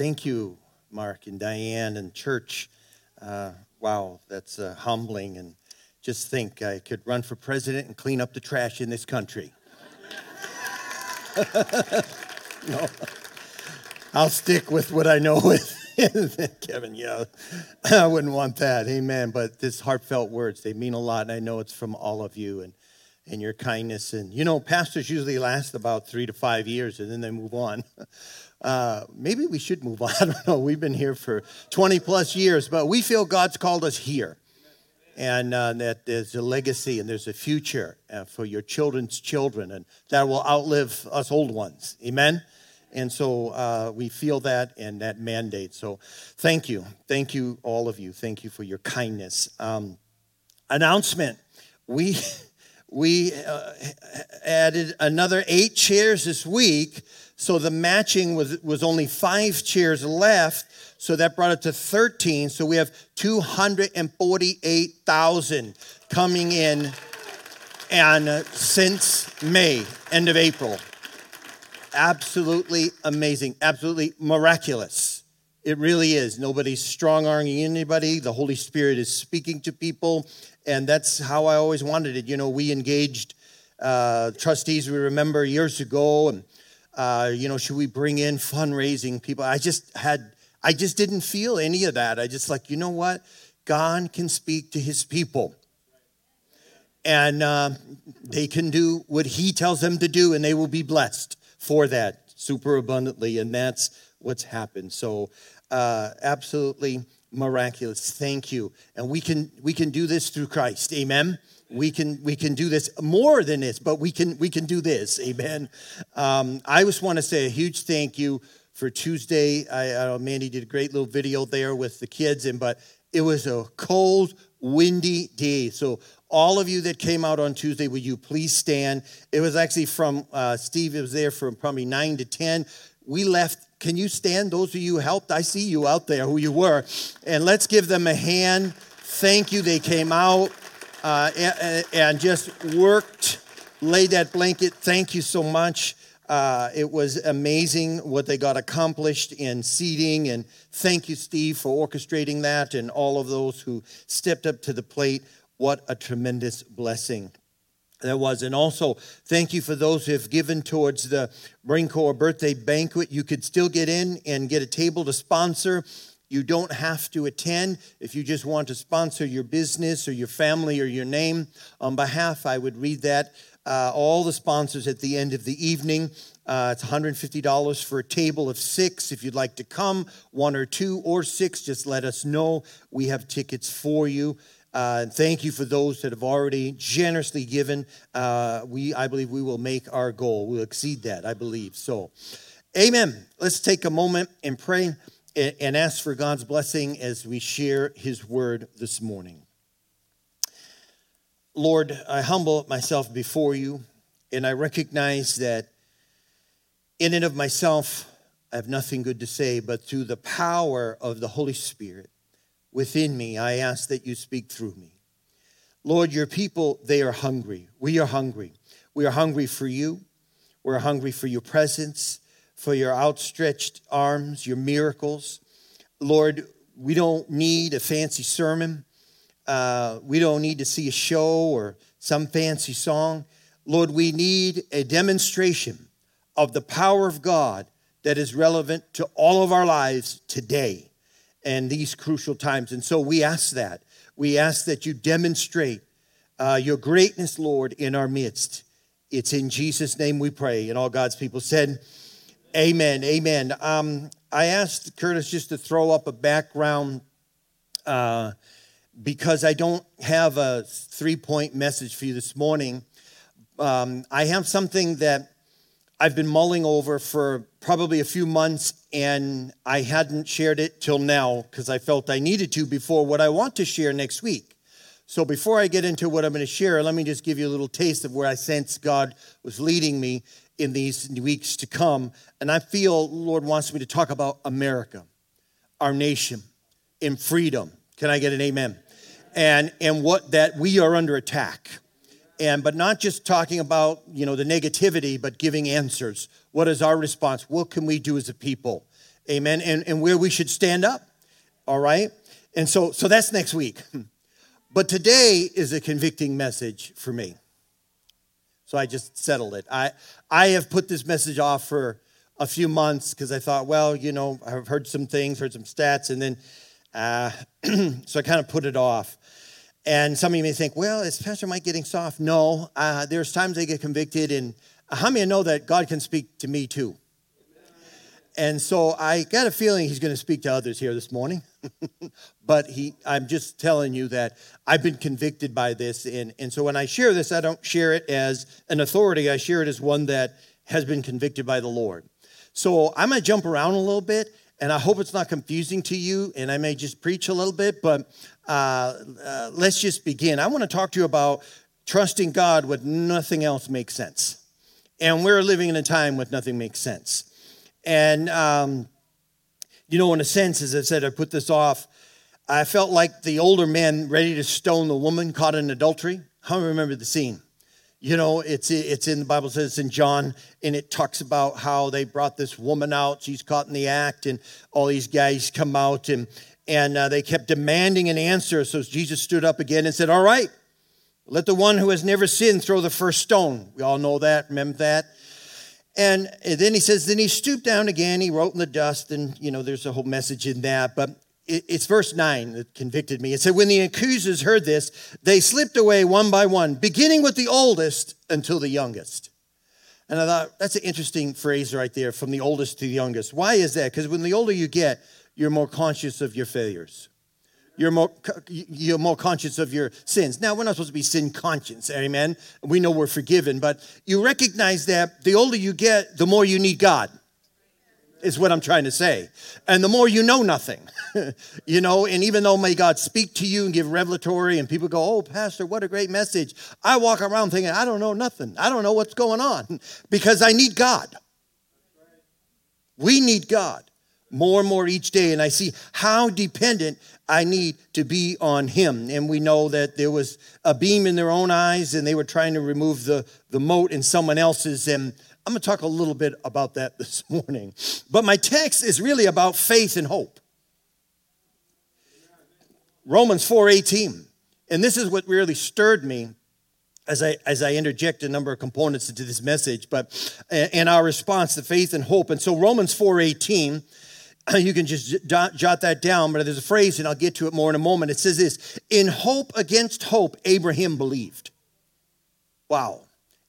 Thank you, Mark and Diane and church. Uh, wow, that's uh, humbling. And just think I could run for president and clean up the trash in this country. no, I'll stick with what I know with. Kevin, yeah, I wouldn't want that. Amen. But this heartfelt words, they mean a lot. And I know it's from all of you and, and your kindness. And, you know, pastors usually last about three to five years and then they move on. Uh, maybe we should move on. I don't know. We've been here for 20 plus years, but we feel God's called us here. And uh, that there's a legacy and there's a future uh, for your children's children, and that will outlive us old ones. Amen? And so uh, we feel that and that mandate. So thank you. Thank you, all of you. Thank you for your kindness. Um, announcement. We, we uh, added another eight chairs this week so the matching was, was only five chairs left. So that brought it to 13. So we have 248,000 coming in and uh, since May, end of April. Absolutely amazing, absolutely miraculous. It really is. Nobody's strong arming anybody. The Holy Spirit is speaking to people. And that's how I always wanted it. You know, we engaged uh, trustees, we remember years ago, and uh, you know, should we bring in fundraising people? I just had, I just didn't feel any of that. I just like, you know what? God can speak to his people. And uh, they can do what he tells them to do, and they will be blessed for that super abundantly. And that's what's happened. So, uh, absolutely miraculous. Thank you. And we can we can do this through Christ. Amen we can we can do this more than this but we can we can do this. Amen. Um, i just want to say a huge thank you for tuesday. I, I mandy did a great little video there with the kids and but it was a cold windy day. So all of you that came out on tuesday would you please stand? It was actually from uh, steve it was there from probably 9 to 10 we left. Can you stand? Those of you helped i see you out there who you were. And let's give them a hand. Thank you. They came out uh, and, and, just worked, laid that blanket. Thank you so much. Uh, it was amazing what they got accomplished in seating, and thank you, Steve, for orchestrating that, and all of those who stepped up to the plate. What a tremendous blessing that was. And also, thank you for those who have given towards the Marine Corps birthday banquet. You could still get in and get a table to sponsor. You don't have to attend. If you just want to sponsor your business or your family or your name on behalf, I would read that. Uh, all the sponsors at the end of the evening. Uh, it's $150 for a table of six. If you'd like to come, one or two or six, just let us know. We have tickets for you. Uh, thank you for those that have already generously given. Uh, we, I believe, we will make our goal. We'll exceed that. I believe so. Amen. Let's take a moment and pray and ask for God's blessing as we share His word this morning. Lord, I humble myself before you, and I recognize that in and of myself, I have nothing good to say, but through the power of the Holy Spirit within me, I ask that you speak through me. Lord, your people, they are hungry. We are hungry. We are hungry for you. We're hungry for your presence for your outstretched arms, your miracles. Lord, we don't need a fancy sermon. Uh, we don't need to see a show or some fancy song. Lord, we need a demonstration of the power of God that is relevant to all of our lives today and these crucial times. And so we ask that. We ask that you demonstrate uh, your greatness, Lord, in our midst. It's in Jesus' name we pray. And all God's people said, Amen. Amen. Um, I asked Curtis just to throw up a background uh, because I don't have a three point message for you this morning. Um, I have something that I've been mulling over for probably a few months, and I hadn't shared it till now because I felt I needed to before what I want to share next week. So before I get into what I'm going to share, let me just give you a little taste of where I sense God was leading me in these weeks to come. And I feel Lord wants me to talk about America, our nation, in freedom. Can I get an amen? And, and what that we are under attack. and but not just talking about you know the negativity but giving answers what is our response what can we do as a people amen and, and where we should stand up all right and so so that's next week but today is a convicting message for me so i just settled it i i have put this message off for a few months because i thought well you know i've heard some things heard some stats and then uh, so i kind of put it off and some of you may think, well, is Pastor Mike getting soft? No. Uh, there's times I get convicted, and how many know that God can speak to me too? And so I got a feeling he's going to speak to others here this morning. but he, I'm just telling you that I've been convicted by this. And, and so when I share this, I don't share it as an authority, I share it as one that has been convicted by the Lord. So I'm going to jump around a little bit, and I hope it's not confusing to you, and I may just preach a little bit, but uh, uh, let's just begin. I want to talk to you about trusting God when nothing else makes sense. And we're living in a time when nothing makes sense. And, um, you know, in a sense, as I said, I put this off. I felt like the older men ready to stone the woman caught in adultery. You remember the scene? You know, it's it's in the Bible says it's in John, and it talks about how they brought this woman out. She's caught in the act, and all these guys come out, and and uh, they kept demanding an answer. So Jesus stood up again and said, All right, let the one who has never sinned throw the first stone. We all know that, remember that? And then he says, Then he stooped down again, he wrote in the dust, and you know, there's a whole message in that. But it's verse 9 that convicted me. It said, When the accusers heard this, they slipped away one by one, beginning with the oldest until the youngest. And I thought, that's an interesting phrase right there, from the oldest to the youngest. Why is that? Because when the older you get, you're more conscious of your failures. You're more, you're more conscious of your sins. Now, we're not supposed to be sin conscious, amen? We know we're forgiven, but you recognize that the older you get, the more you need God, is what I'm trying to say. And the more you know nothing, you know, and even though may God speak to you and give revelatory, and people go, Oh, Pastor, what a great message. I walk around thinking, I don't know nothing. I don't know what's going on because I need God. We need God more and more each day, and I see how dependent I need to be on Him. And we know that there was a beam in their own eyes, and they were trying to remove the, the mote in someone else's. And I'm going to talk a little bit about that this morning. But my text is really about faith and hope. Romans 4:18. And this is what really stirred me as I, as I interject a number of components into this message, but in our response to faith and hope. And so Romans 4:18 you can just jot that down, but there's a phrase, and I'll get to it more in a moment. It says this In hope against hope, Abraham believed. Wow.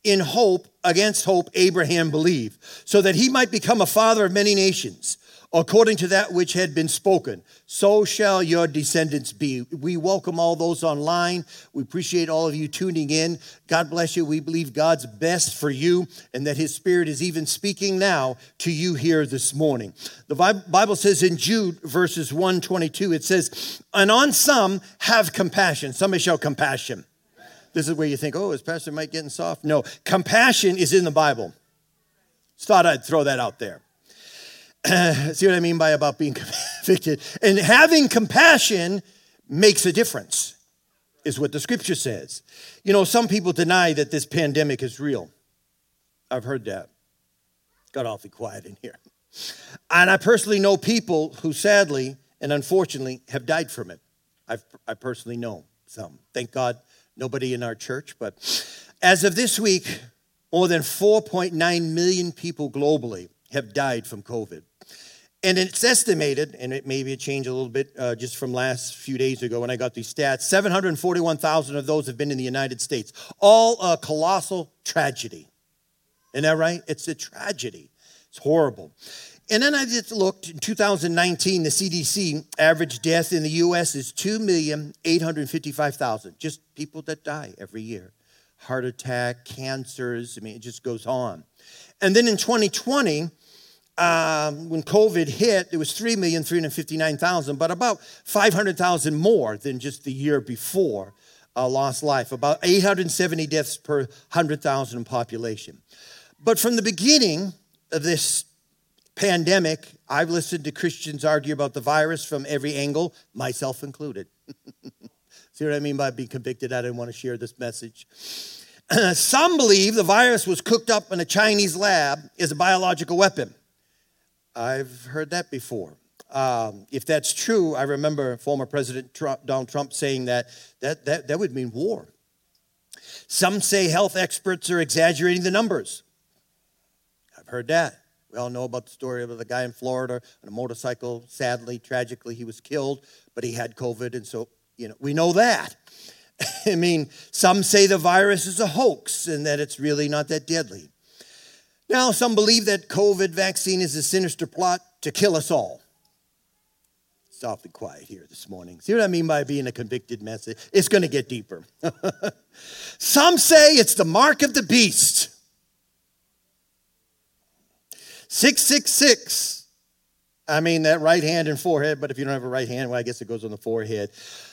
In hope against hope, Abraham believed, so that he might become a father of many nations according to that which had been spoken. So shall your descendants be. We welcome all those online. We appreciate all of you tuning in. God bless you. We believe God's best for you and that his spirit is even speaking now to you here this morning. The Bible says in Jude verses 122, it says, And on some have compassion. Somebody show compassion. This is where you think, oh, is Pastor Mike getting soft? No, compassion is in the Bible. Just thought I'd throw that out there. See what I mean by about being convicted? And having compassion makes a difference, is what the scripture says. You know, some people deny that this pandemic is real. I've heard that. Got awfully quiet in here. And I personally know people who sadly and unfortunately have died from it. I've, I personally know some. Thank God nobody in our church. But as of this week, more than 4.9 million people globally have died from COVID. And it's estimated, and it maybe it changed a little bit uh, just from last few days ago when I got these stats 741,000 of those have been in the United States. All a colossal tragedy. Isn't that right? It's a tragedy. It's horrible. And then I just looked in 2019, the CDC average death in the US is 2,855,000. Just people that die every year. Heart attack, cancers, I mean, it just goes on. And then in 2020, um, when COVID hit, it was 3,359,000, but about 500,000 more than just the year before uh, lost life, about 870 deaths per 100,000 in population. But from the beginning of this pandemic, I've listened to Christians argue about the virus from every angle, myself included. See what I mean by being convicted? I didn't want to share this message. Some believe the virus was cooked up in a Chinese lab as a biological weapon. I've heard that before. Um, if that's true, I remember former President Trump, Donald Trump saying that, that that that would mean war. Some say health experts are exaggerating the numbers. I've heard that. We all know about the story of the guy in Florida on a motorcycle. Sadly, tragically, he was killed, but he had COVID, and so you know we know that. I mean, some say the virus is a hoax and that it's really not that deadly. Now, some believe that COVID vaccine is a sinister plot to kill us all. It's awfully quiet here this morning. See what I mean by being a convicted message? It's going to get deeper. some say it's the mark of the beast. 666. I mean, that right hand and forehead, but if you don't have a right hand, well, I guess it goes on the forehead.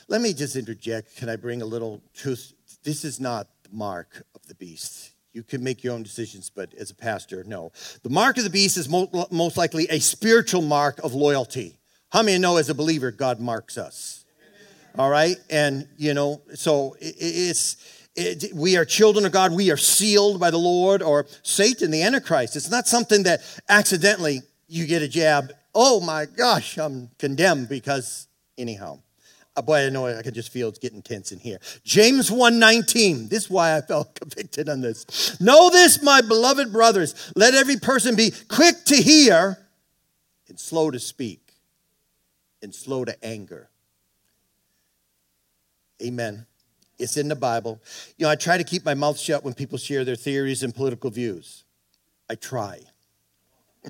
Let me just interject. Can I bring a little truth? This is not the mark of the beast. You can make your own decisions, but as a pastor, no. The mark of the beast is most likely a spiritual mark of loyalty. How many know as a believer, God marks us? All right? And, you know, so it's, it, we are children of God. We are sealed by the Lord or Satan, the Antichrist. It's not something that accidentally you get a jab. Oh my gosh, I'm condemned because, anyhow. Uh, boy, I know I can just feel it's getting tense in here. James 1:19. This is why I felt convicted on this. Know this, my beloved brothers. Let every person be quick to hear and slow to speak and slow to anger. Amen. It's in the Bible. You know, I try to keep my mouth shut when people share their theories and political views. I try.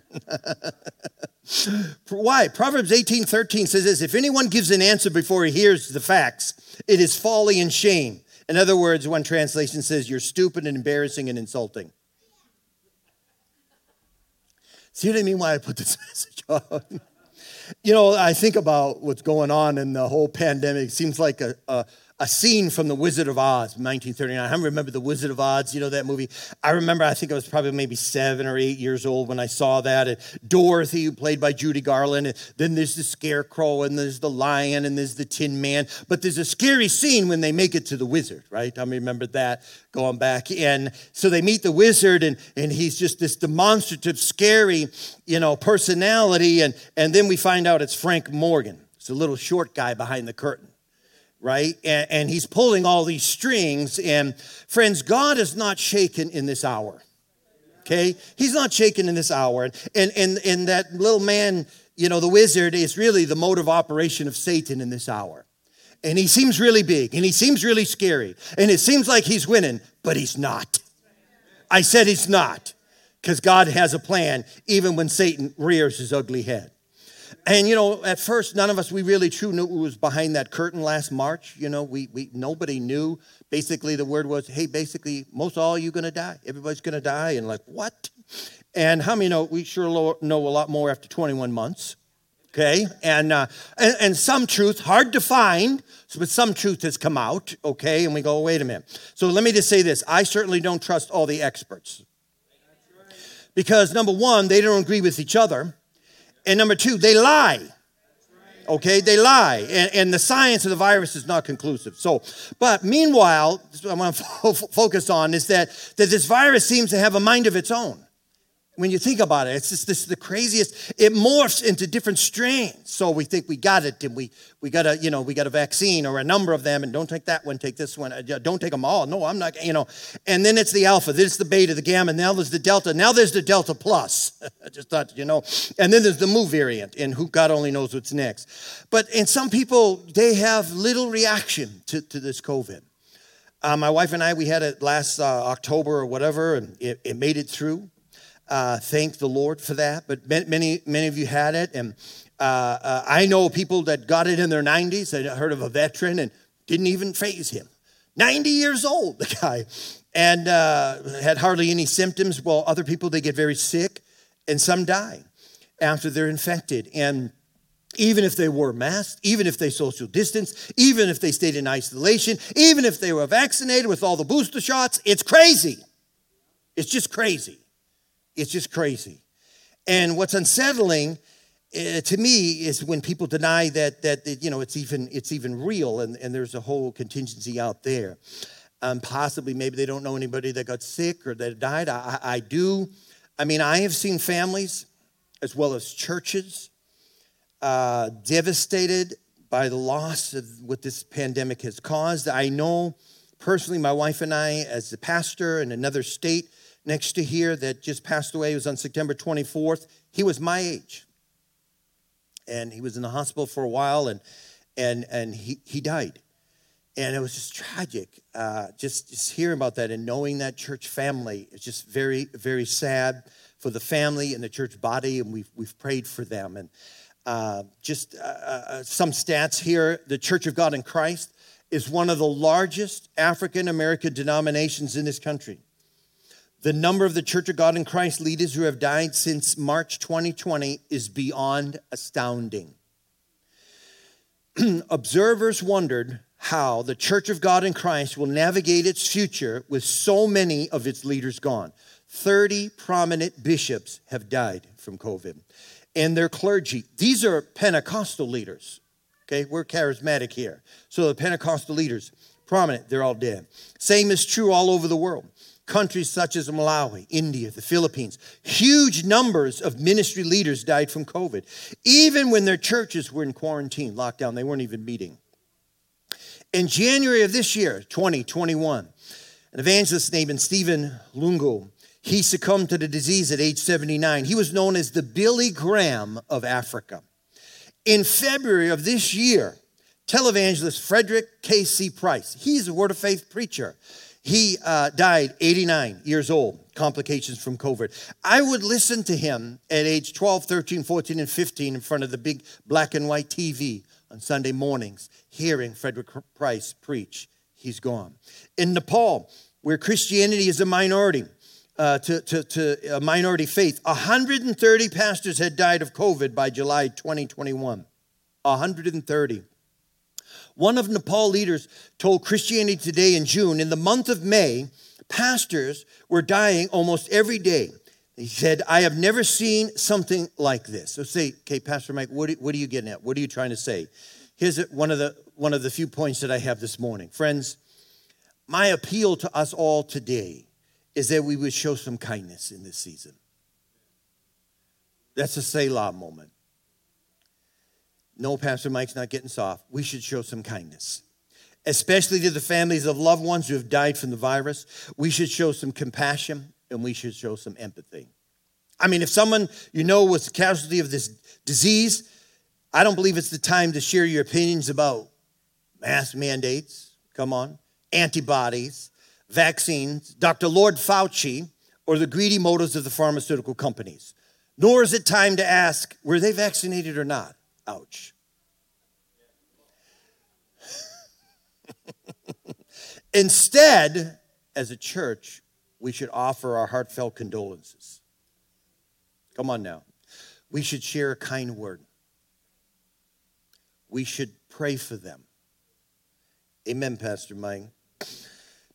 Why? Proverbs 18 13 says this If anyone gives an answer before he hears the facts, it is folly and shame. In other words, one translation says, You're stupid and embarrassing and insulting. See what I mean? Why I put this message on? you know, I think about what's going on in the whole pandemic. It seems like a, a a scene from The Wizard of Oz, 1939. I remember The Wizard of Oz, you know that movie? I remember, I think I was probably maybe seven or eight years old when I saw that. And Dorothy, played by Judy Garland. And then there's the Scarecrow, and there's the Lion, and there's the Tin Man. But there's a scary scene when they make it to the Wizard, right? I remember that going back. And so they meet the Wizard, and, and he's just this demonstrative, scary, you know, personality. And, and then we find out it's Frank Morgan. It's a little short guy behind the curtain right? And, and, he's pulling all these strings. And friends, God is not shaken in this hour. Okay? He's not shaken in this hour. And, and, and that little man, you know, the wizard is really the mode of operation of Satan in this hour. And he seems really big and he seems really scary. And it seems like he's winning, but he's not. I said he's not because God has a plan even when Satan rears his ugly head. And you know, at first, none of us we really true knew who was behind that curtain last March. You know, we, we nobody knew. Basically, the word was, "Hey, basically, most all you gonna die. Everybody's gonna die." And like, what? And how many know? We sure know a lot more after 21 months. Okay, and, uh, and and some truth hard to find, but some truth has come out. Okay, and we go, wait a minute. So let me just say this: I certainly don't trust all the experts because number one, they don't agree with each other. And number two, they lie. Okay, they lie. And, and the science of the virus is not conclusive. So, but meanwhile, what I want to focus on is that, that this virus seems to have a mind of its own when you think about it, it's just this the craziest. It morphs into different strains. So we think we got it, and we we got a you know we got a vaccine or a number of them, and don't take that one, take this one. Uh, don't take them all. No, I'm not. You know, and then it's the alpha. Then it's the beta, the gamma. Now there's the delta. Now there's the delta plus. I just thought you know, and then there's the mu variant, and who God only knows what's next. But and some people they have little reaction to to this COVID. Uh, my wife and I, we had it last uh, October or whatever, and it, it made it through uh, thank the Lord for that. But many, many of you had it, and uh, uh, I know people that got it in their 90s. I heard of a veteran and didn't even faze him. 90 years old, the guy, and uh, had hardly any symptoms. Well, other people they get very sick, and some die after they're infected. And even if they wore masks, even if they social distance, even if they stayed in isolation, even if they were vaccinated with all the booster shots, it's crazy. It's just crazy. It's just crazy. And what's unsettling uh, to me is when people deny that that you know it's even it's even real and, and there's a whole contingency out there. Um, possibly, maybe they don't know anybody that got sick or that died. I, I, do. I mean, I have seen families as well as churches uh, devastated by the loss of what this pandemic has caused. I know personally, my wife and I, as the pastor in another state next to here that just passed away, was on September 24th. He was my age. And he was in the hospital for a while and, and, and he, he died. And it was just tragic. Uh, just, just hearing about that and knowing that church family is just very, very sad for the family and the church body. And we've, we've prayed for them. And uh, just uh, uh, some stats here the Church of God in Christ is one of the largest African American denominations in this country. The number of the Church of God in Christ leaders who have died since March 2020 is beyond astounding. Observers wondered how the Church of God in Christ will navigate its future with so many of its leaders gone. 30 prominent bishops have died from COVID and their clergy. These are Pentecostal leaders. Okay, we're charismatic here. So the Pentecostal leaders, prominent, they're all dead. Same is true all over the world. Countries such as Malawi, India, the Philippines, huge numbers of ministry leaders died from COVID. Even when their churches were in quarantine, lockdown, they weren't even meeting. In January of this year, 2021, an evangelist named Stephen Lungu he succumbed to the disease at age 79. He was known as the Billy Graham of Africa. In February of this year, televangelist Frederick K.C. Price, he's a Word of Faith preacher. He uh, died 89 years old, complications from COVID. I would listen to him at age 12, 13, 14, and 15 in front of the big black and white TV on Sunday mornings, hearing Frederick Price preach. He's gone. In Nepal, where Christianity is a minority, uh, to, to, to a minority faith. 130 pastors had died of COVID by July 2021. 130. One of Nepal leaders told Christianity Today in June, in the month of May, pastors were dying almost every day. He said, I have never seen something like this. So say, okay, Pastor Mike, what, what are you getting at? What are you trying to say? Here's one of the one of the few points that I have this morning. Friends, my appeal to us all today is that we would show some kindness in this season. That's a Selah moment. No, Pastor Mike's not getting soft. We should show some kindness, especially to the families of loved ones who have died from the virus. We should show some compassion and we should show some empathy. I mean, if someone you know was a casualty of this disease, I don't believe it's the time to share your opinions about mask mandates. Come on, antibodies, vaccines, Dr. Lord Fauci, or the greedy motives of the pharmaceutical companies. Nor is it time to ask, were they vaccinated or not? Ouch. Instead, as a church, we should offer our heartfelt condolences. Come on now. We should share a kind word. We should pray for them. Amen, Pastor Mike.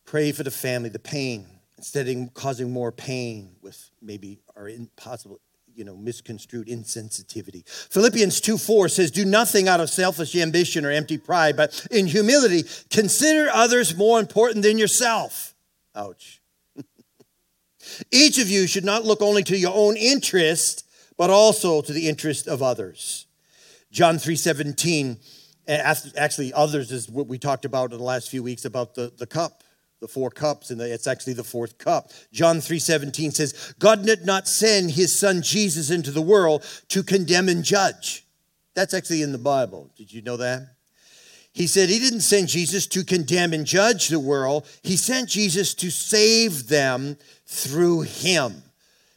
Pray for the family, the pain, instead of causing more pain with maybe our impossible, you know, misconstrued insensitivity. Philippians 2 4 says, Do nothing out of selfish ambition or empty pride, but in humility, consider others more important than yourself. Ouch. Each of you should not look only to your own interest, but also to the interest of others. John 3 17, actually, others is what we talked about in the last few weeks about the, the cup the four cups and it's actually the fourth cup john 3.17 says god did not send his son jesus into the world to condemn and judge that's actually in the bible did you know that he said he didn't send jesus to condemn and judge the world he sent jesus to save them through him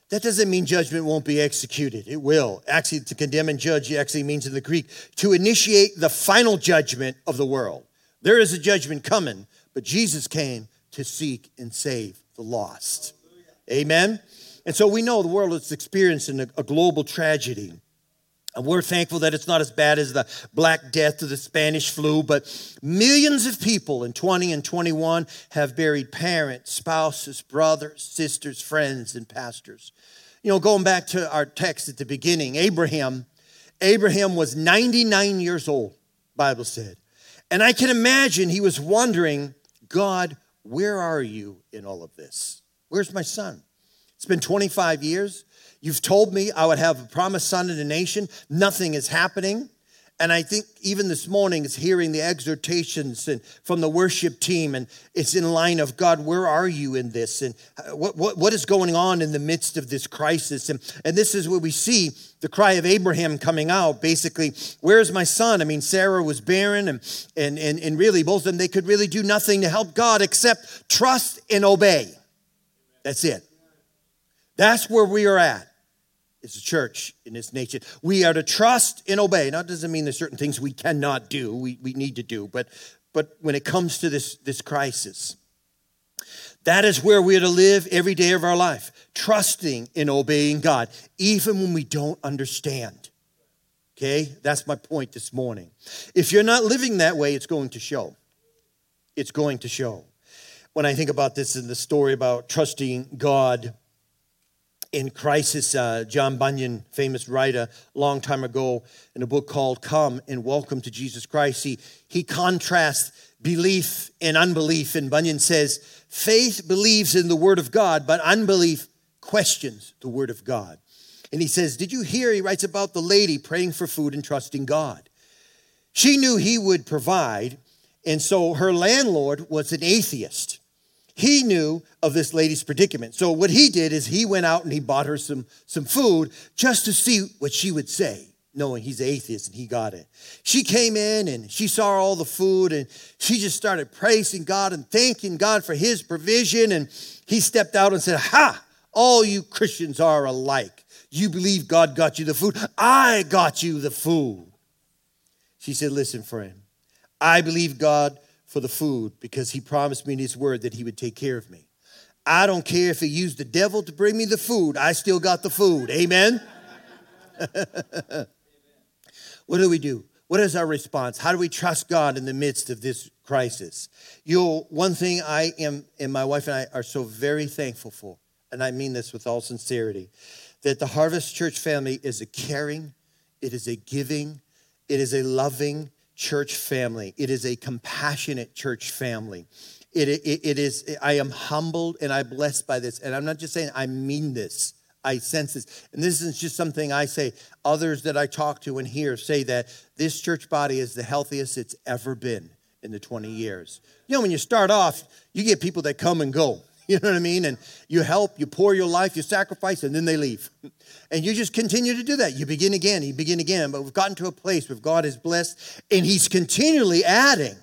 that doesn't mean judgment won't be executed. It will. Actually, to condemn and judge actually means in the Greek to initiate the final judgment of the world. There is a judgment coming, but Jesus came to seek and save the lost. Amen? And so we know the world is experiencing a, a global tragedy. And we're thankful that it's not as bad as the Black Death or the Spanish flu, but millions of people in 20 and 21 have buried parents, spouses, brothers, sisters, friends, and pastors. You know, going back to our text at the beginning, Abraham, Abraham was 99 years old, Bible said. And I can imagine he was wondering, God, Where are you in all of this? Where's my son? It's been 25 years. You've told me I would have a promised son in a nation. Nothing is happening. And I think even this morning is hearing the exhortations and from the worship team, and it's in line of God, where are you in this? And uh, what, what, what is going on in the midst of this crisis? And, and this is where we see the cry of Abraham coming out. Basically, where's my son? I mean, Sarah was barren, and, and, and, and really, both of them, they could really do nothing to help God except trust and obey. That's it. That's where we are at is a church in this nation. We are to trust and obey. Now, doesn't mean there's certain things we cannot do, we, we need to do, but, but when it comes to this, this crisis, that is where we are to live every day of our life, trusting and obeying God, even when we don't understand. Okay? That's my point this morning. If you're not living that way, it's going to show. It's going to show. When I think about this in the story about trusting God, in crisis, uh, John Bunyan, famous writer, long time ago, in a book called Come and Welcome to Jesus Christ, he, he contrasts belief and unbelief. And Bunyan says, faith believes in the Word of God, but unbelief questions the Word of God. And he says, Did you hear? He writes about the lady praying for food and trusting God. She knew he would provide, and so her landlord was an atheist he knew of this lady's predicament. So what he did is he went out and he bought her some, some food just to see what she would say, knowing he's atheist and he got it. She came in and she saw all the food and she just started praising God and thanking God for his provision. And he stepped out and said, Ha! All you Christians are alike. You believe God got you the food. I got you the food. She said, Listen, friend, I believe God for the food because he promised me in his word that he would take care of me. I don't care if he used the devil to bring me the food, I still got the food. Amen? what do we do? What is our response? How do we trust God in the midst of this crisis? You know, one thing I am, and my wife and I are so very thankful for, and I mean this with all sincerity, that the Harvest Church family is a caring, it is a giving, it is a loving, church family. It is a compassionate church family. It, it, it is, I am humbled and I'm blessed by this. And I'm not just saying I mean this. I sense this. And this isn't just something I say. Others that I talk to and hear say that this church body is the healthiest it's ever been in the 20 years. You know, when you start off, you get people that come and go. You know what I mean? And you help, you pour your life, you sacrifice, and then they leave. And you just continue to do that. You begin again, you begin again. But we've gotten to a place where God is blessed, and He's continually adding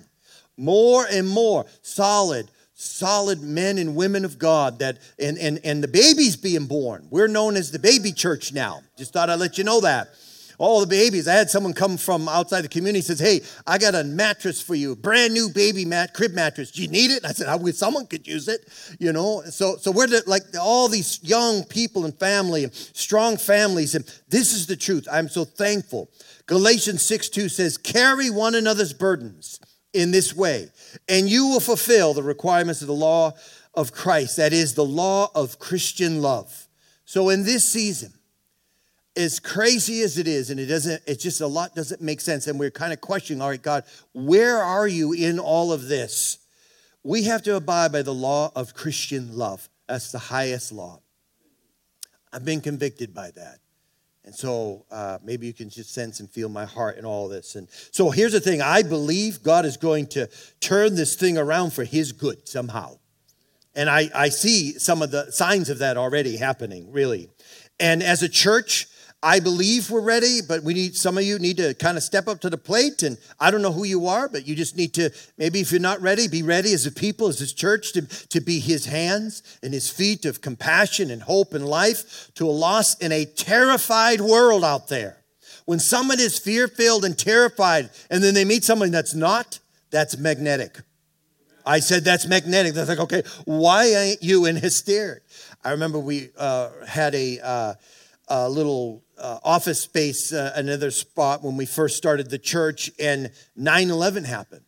more and more solid, solid men and women of God that and and and the baby's being born. We're known as the baby church now. Just thought I'd let you know that all the babies. I had someone come from outside the community says, Hey, I got a mattress for you, brand new baby mat, crib mattress. Do you need it? I said, I wish someone could use it, you know. So, so we're the, like all these young people and family and strong families. And this is the truth. I'm so thankful. Galatians 6 2 says, Carry one another's burdens in this way, and you will fulfill the requirements of the law of Christ. That is the law of Christian love. So in this season, as crazy as it is, and it doesn't, it's just a lot doesn't make sense. And we're kind of questioning, all right, God, where are you in all of this? We have to abide by the law of Christian love. That's the highest law. I've been convicted by that. And so uh, maybe you can just sense and feel my heart in all this. And so here's the thing I believe God is going to turn this thing around for his good somehow. And I, I see some of the signs of that already happening, really. And as a church, I believe we're ready, but we need some of you need to kind of step up to the plate. And I don't know who you are, but you just need to maybe if you're not ready, be ready as a people, as this church, to, to be his hands and his feet of compassion and hope and life to a lost and a terrified world out there. When someone is fear filled and terrified, and then they meet someone that's not, that's magnetic. I said that's magnetic. They're like, okay, why ain't you in hysteria? I remember we uh, had a, uh, a little uh, office space, uh, another spot when we first started the church, and 9 11 happened.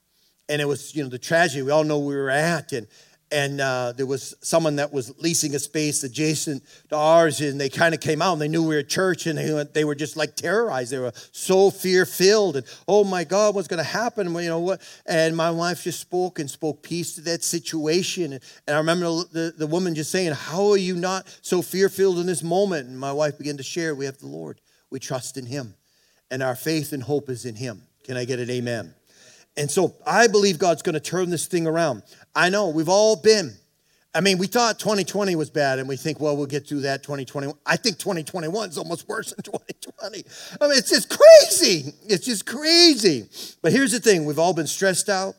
And it was, you know, the tragedy. We all know we were at. And, and uh, there was someone that was leasing a space adjacent to ours and they kind of came out and they knew we were a church and they, they were just like terrorized. They were so fear filled and oh my god what's going to happen you know what? And my wife just spoke and spoke peace to that situation and, and i remember the, the woman just saying how are you not so fear filled in this moment? And my wife began to share we have the lord. We trust in him and our faith and hope is in him. Can i get an amen? And so I believe God's going to turn this thing around. I know we've all been. I mean, we thought 2020 was bad, and we think, well, we'll get through that 2021. I think 2021 is almost worse than 2020. I mean, it's just crazy. It's just crazy. But here's the thing we've all been stressed out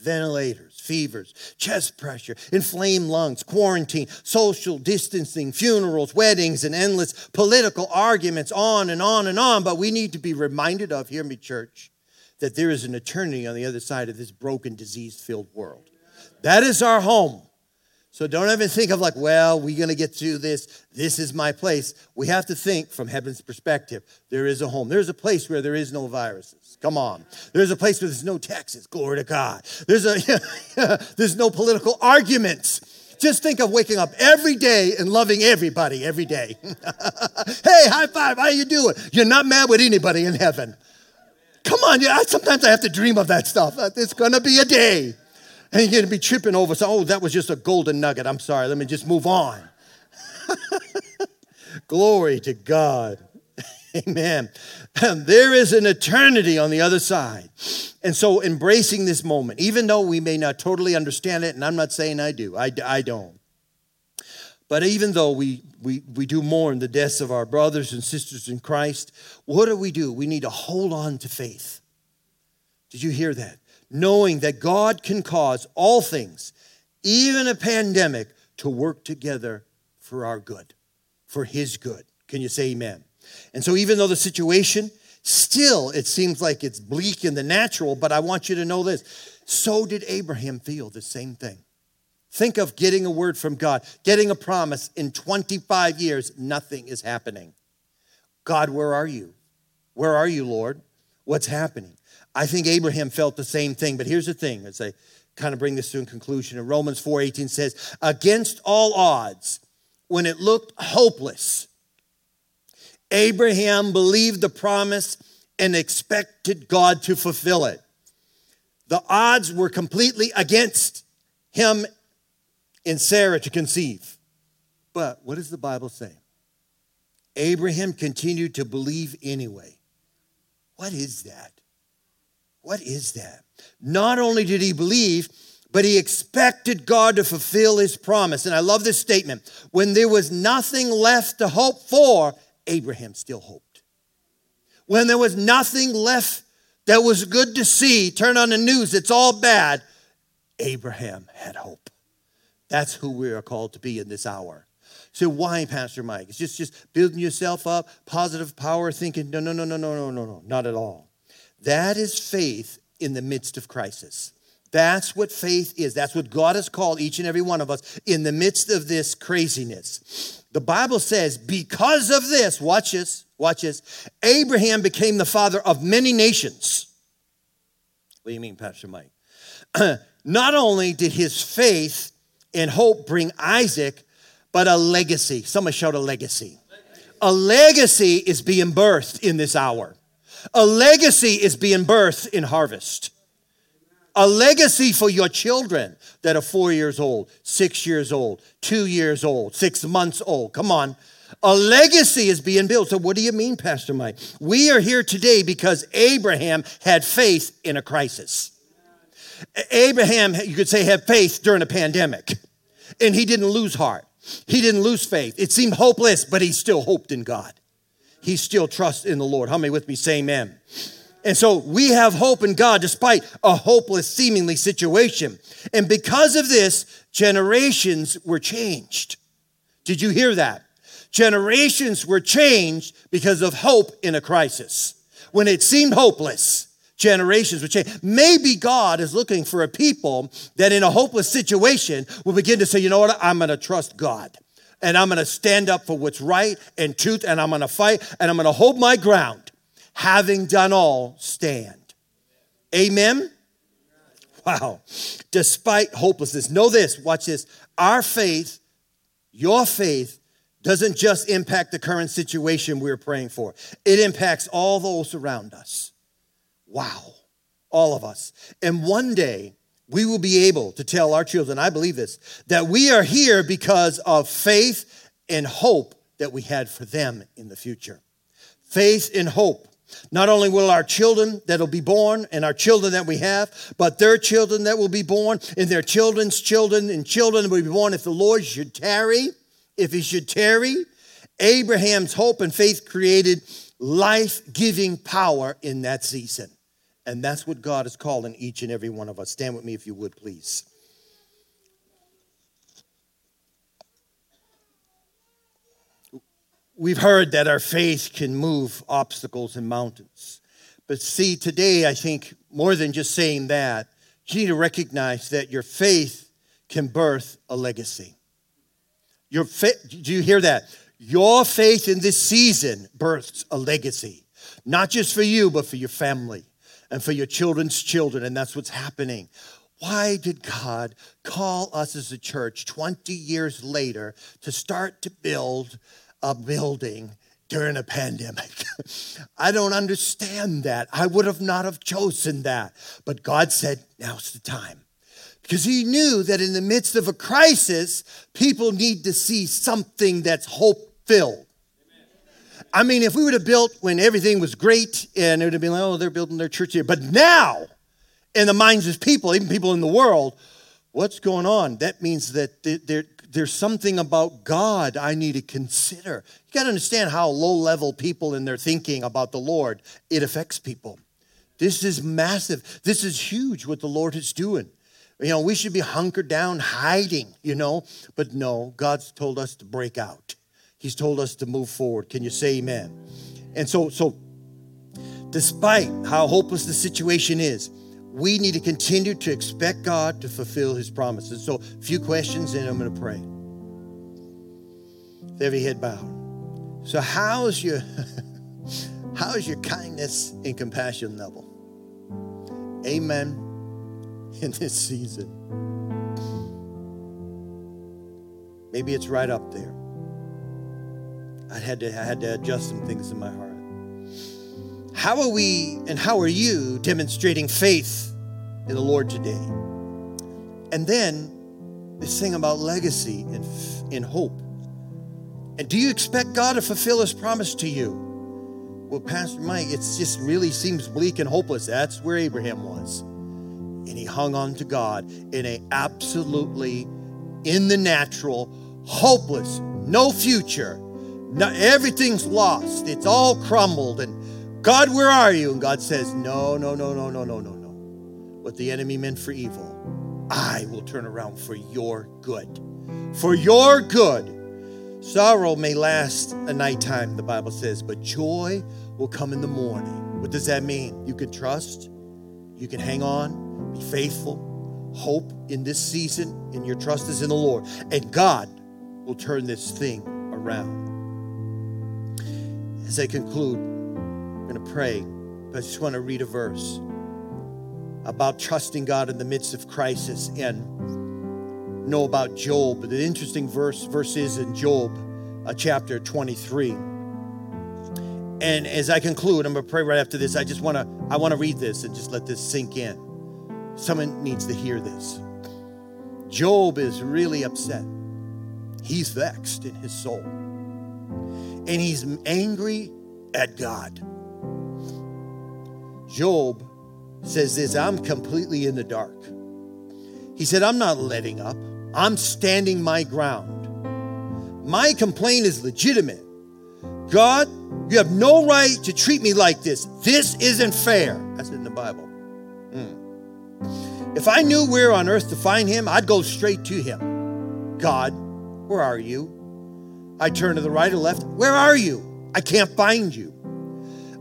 ventilators, fevers, chest pressure, inflamed lungs, quarantine, social distancing, funerals, weddings, and endless political arguments, on and on and on. But we need to be reminded of, hear me, church, that there is an eternity on the other side of this broken, disease filled world. That is our home. So don't ever think of like, well, we're going to get through this. This is my place. We have to think from heaven's perspective. There is a home. There's a place where there is no viruses. Come on. There's a place where there's no taxes. Glory to God. There's a there's no political arguments. Just think of waking up every day and loving everybody every day. hey, high five. How you doing? You're not mad with anybody in heaven. Come on, yeah, sometimes I have to dream of that stuff. Uh, it's gonna be a day. And you're gonna be tripping over, so, oh, that was just a golden nugget. I'm sorry, let me just move on. Glory to God. Amen. There is an eternity on the other side. And so, embracing this moment, even though we may not totally understand it, and I'm not saying I do, I, I don't. But even though we, we, we do mourn the deaths of our brothers and sisters in Christ, what do we do? We need to hold on to faith. Did you hear that? Knowing that God can cause all things, even a pandemic, to work together for our good, for His good. Can you say amen? And so, even though the situation still it seems like it's bleak in the natural, but I want you to know this so did Abraham feel the same thing. Think of getting a word from God, getting a promise in 25 years, nothing is happening. God, where are you? Where are you, Lord? What's happening? I think Abraham felt the same thing, but here's the thing as I kind of bring this to a conclusion. In Romans 4:18 says, "Against all odds, when it looked hopeless, Abraham believed the promise and expected God to fulfill it. The odds were completely against him in Sarah to conceive. But what does the Bible say? Abraham continued to believe anyway. What is that? What is that? Not only did he believe, but he expected God to fulfill his promise. And I love this statement. When there was nothing left to hope for, Abraham still hoped. When there was nothing left that was good to see, turn on the news, it's all bad, Abraham had hope. That's who we are called to be in this hour. So why, Pastor Mike? It's just, just building yourself up, positive power thinking. No, no, no, no, no, no, no, no, not at all. That is faith in the midst of crisis. That's what faith is. That's what God has called each and every one of us in the midst of this craziness. The Bible says, because of this, watch this, watch this, Abraham became the father of many nations. What do you mean, Pastor Mike? Not only did his faith and hope bring Isaac, but a legacy. Somebody shout a legacy. A legacy is being birthed in this hour. A legacy is being birthed in harvest. A legacy for your children that are four years old, six years old, two years old, six months old. Come on. A legacy is being built. So, what do you mean, Pastor Mike? We are here today because Abraham had faith in a crisis. Abraham, you could say, had faith during a pandemic, and he didn't lose heart. He didn't lose faith. It seemed hopeless, but he still hoped in God. He still trusts in the Lord. How many with me say amen? And so we have hope in God despite a hopeless, seemingly situation. And because of this, generations were changed. Did you hear that? Generations were changed because of hope in a crisis. When it seemed hopeless, generations would change. Maybe God is looking for a people that in a hopeless situation will begin to say, you know what, I'm going to trust God. And I'm going to stand up for what's right and truth, and I'm going to fight, and I'm going to hold my ground. Having done all, stand. Amen? Wow. Despite hopelessness. Know this, watch this. Our faith, your faith, doesn't just impact the current situation we're praying for, it impacts all those around us. Wow. All of us. And one day, we will be able to tell our children, I believe this, that we are here because of faith and hope that we had for them in the future. Faith and hope. Not only will our children that'll be born and our children that we have, but their children that will be born and their children's children and children will be born if the Lord should tarry, if he should tarry. Abraham's hope and faith created life giving power in that season. And that's what God is calling each and every one of us. Stand with me if you would, please. We've heard that our faith can move obstacles and mountains. But see, today, I think more than just saying that, you need to recognize that your faith can birth a legacy. Your faith, do you hear that? Your faith in this season births a legacy, not just for you, but for your family and for your children's children. And that's what's happening. Why did God call us as a church 20 years later to start to build a building during a pandemic? I don't understand that. I would have not have chosen that. But God said, now's the time. Because he knew that in the midst of a crisis, people need to see something that's hope filled. I mean, if we would have built when everything was great and it would have been like, oh, they're building their church here. But now, in the minds of people, even people in the world, what's going on? That means that there, there's something about God I need to consider. You got to understand how low level people in their thinking about the Lord, it affects people. This is massive. This is huge what the Lord is doing. You know, we should be hunkered down, hiding, you know, but no, God's told us to break out. He's told us to move forward. Can you say amen? And so, so despite how hopeless the situation is, we need to continue to expect God to fulfill his promises. So, a few questions and I'm going to pray. With every head bowed. So, how's your how's your kindness and compassion level? Amen. In this season. Maybe it's right up there. I had to, I had to adjust some things in my heart. How are we and how are you demonstrating faith in the Lord today? And then this thing about legacy and, and hope. And do you expect God to fulfill his promise to you? Well, Pastor Mike, it just really seems bleak and hopeless. That's where Abraham was. And he hung on to God in a absolutely in the natural, hopeless, no future no, everything's lost. It's all crumbled. And God, where are you? And God says, No, no, no, no, no, no, no, no. What the enemy meant for evil, I will turn around for your good. For your good. Sorrow may last a nighttime, the Bible says, but joy will come in the morning. What does that mean? You can trust, you can hang on, be faithful, hope in this season, and your trust is in the Lord. And God will turn this thing around. As I conclude, I'm going to pray, but I just want to read a verse about trusting God in the midst of crisis and know about Job. The interesting verse, verse is in Job, uh, chapter 23. And as I conclude, I'm going to pray right after this. I just want to I want to read this and just let this sink in. Someone needs to hear this. Job is really upset. He's vexed in his soul and he's angry at God. Job says this I'm completely in the dark. He said, I'm not letting up, I'm standing my ground. My complaint is legitimate. God, you have no right to treat me like this. This isn't fair. That's in the Bible. Mm. If I knew where on earth to find him, I'd go straight to him. God, where are you? I turn to the right or left. Where are you? I can't find you.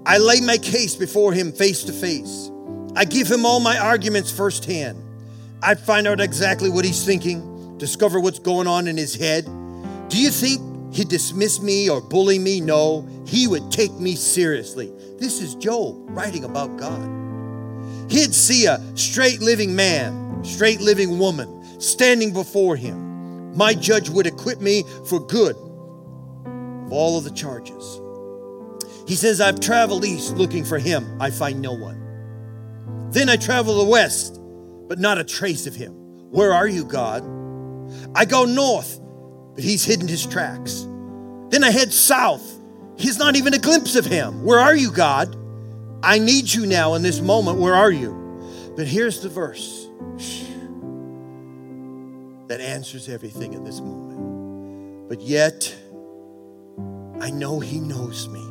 I lay my case before him face to face. I give him all my arguments firsthand. I find out exactly what he's thinking, discover what's going on in his head. Do you think he'd dismiss me or bully me? No, he would take me seriously. This is Job writing about God. He'd see a straight living man, straight living woman standing before him. My judge would acquit me for good of all of the charges. He says, I've traveled east looking for him. I find no one. Then I travel the west, but not a trace of him. Where are you, God? I go north, but he's hidden his tracks. Then I head south. He's not even a glimpse of him. Where are you, God? I need you now in this moment. Where are you? But here's the verse that answers everything in this moment. But yet, I know he knows me.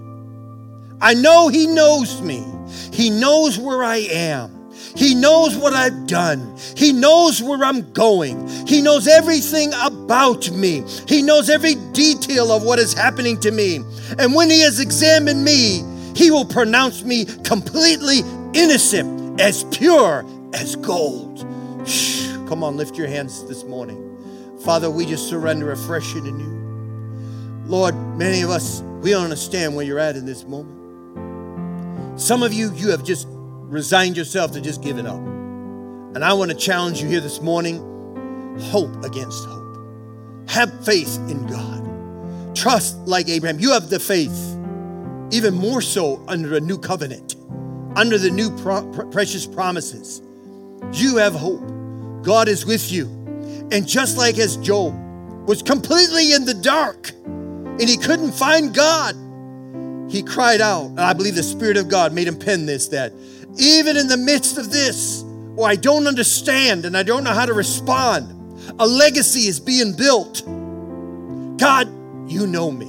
I know He knows me. He knows where I am. He knows what I've done. He knows where I'm going. He knows everything about me. He knows every detail of what is happening to me. And when He has examined me, He will pronounce me completely innocent, as pure as gold. Shh. Come on, lift your hands this morning. Father, we just surrender afresh into you. Lord, many of us, we don't understand where you're at in this moment. Some of you, you have just resigned yourself to just giving up. And I want to challenge you here this morning hope against hope. Have faith in God. Trust like Abraham. You have the faith, even more so under a new covenant, under the new pro- precious promises. You have hope. God is with you. And just like as Job was completely in the dark and he couldn't find God, he cried out, and I believe the Spirit of God made him pen this that even in the midst of this, where I don't understand and I don't know how to respond, a legacy is being built. God, you know me.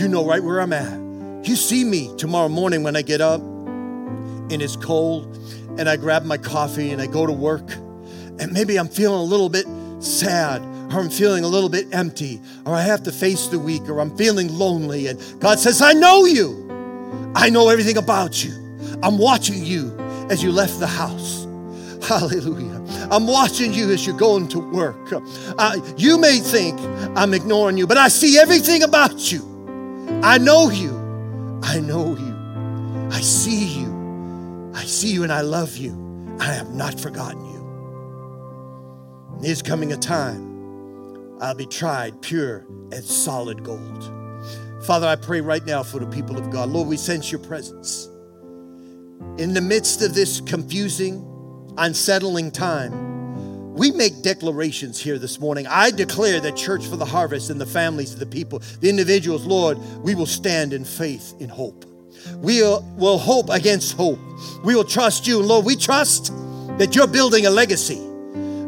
You know right where I'm at. You see me tomorrow morning when I get up and it's cold and I grab my coffee and I go to work and maybe I'm feeling a little bit sad or I'm feeling a little bit empty, or I have to face the week, or I'm feeling lonely. And God says, I know you. I know everything about you. I'm watching you as you left the house. Hallelujah. I'm watching you as you're going to work. Uh, you may think I'm ignoring you, but I see everything about you. I know you. I know you. I see you. I see you and I love you. I have not forgotten you. There's coming a time I'll be tried pure as solid gold. Father, I pray right now for the people of God. Lord, we sense your presence. In the midst of this confusing, unsettling time, we make declarations here this morning. I declare that Church for the Harvest and the families of the people, the individuals, Lord, we will stand in faith, in hope. We will hope against hope. We will trust you. Lord, we trust that you're building a legacy.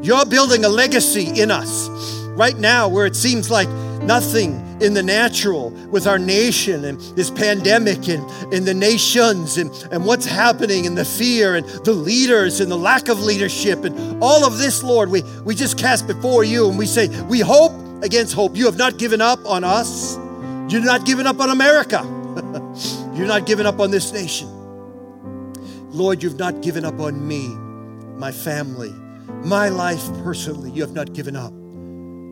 You're building a legacy in us right now where it seems like nothing in the natural with our nation and this pandemic and, and the nations and, and what's happening and the fear and the leaders and the lack of leadership and all of this, Lord, we, we just cast before you and we say, We hope against hope. You have not given up on us. You're not giving up on America. You're not giving up on this nation. Lord, you've not given up on me, my family, my life personally. You have not given up.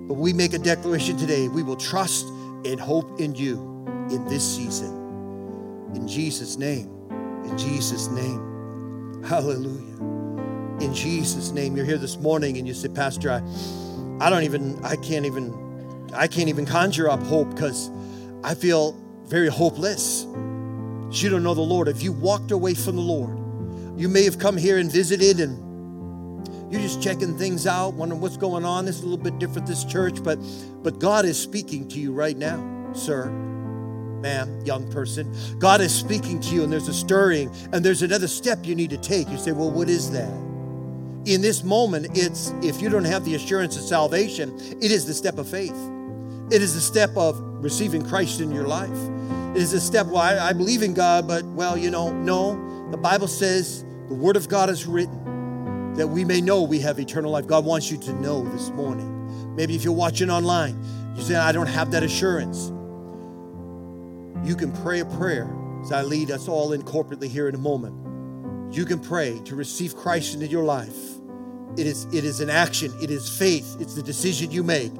But we make a declaration today we will trust and hope in you in this season. In Jesus' name. In Jesus' name. Hallelujah. In Jesus' name. You're here this morning and you say, Pastor, I, I don't even, I can't even, I can't even conjure up hope because I feel very hopeless. You don't know the Lord. If you walked away from the Lord, you may have come here and visited and you're just checking things out, wondering what's going on. This is a little bit different, this church, but but God is speaking to you right now, sir, ma'am, young person. God is speaking to you, and there's a stirring, and there's another step you need to take. You say, Well, what is that? In this moment, it's if you don't have the assurance of salvation, it is the step of faith. It is the step of receiving Christ in your life. It is a step, well, I, I believe in God, but well, you know, no. The Bible says the Word of God is written that we may know we have eternal life. God wants you to know this morning. Maybe if you're watching online, you say, I don't have that assurance. You can pray a prayer as I lead us all in corporately here in a moment. You can pray to receive Christ into your life. It is, it is an action, it is faith, it's the decision you make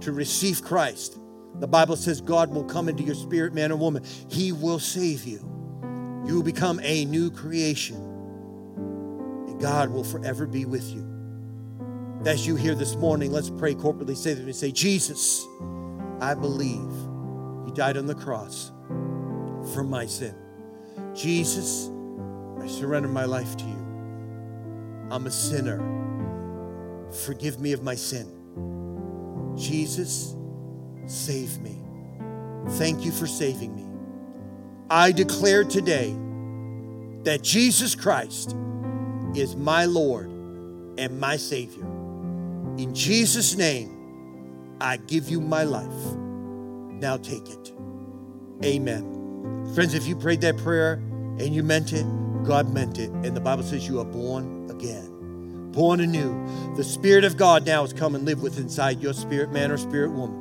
to receive Christ. The Bible says God will come into your spirit, man or woman. He will save you. You will become a new creation. God will forever be with you. As you hear this morning, let's pray corporately. Say to me, say, Jesus, I believe you died on the cross for my sin. Jesus, I surrender my life to you. I'm a sinner. Forgive me of my sin. Jesus, save me. Thank you for saving me. I declare today that Jesus Christ is my Lord and my Savior. In Jesus' name, I give you my life. Now take it. Amen. Friends, if you prayed that prayer and you meant it, God meant it. And the Bible says you are born again, born anew. The Spirit of God now has come and lived with inside your spirit man or spirit woman.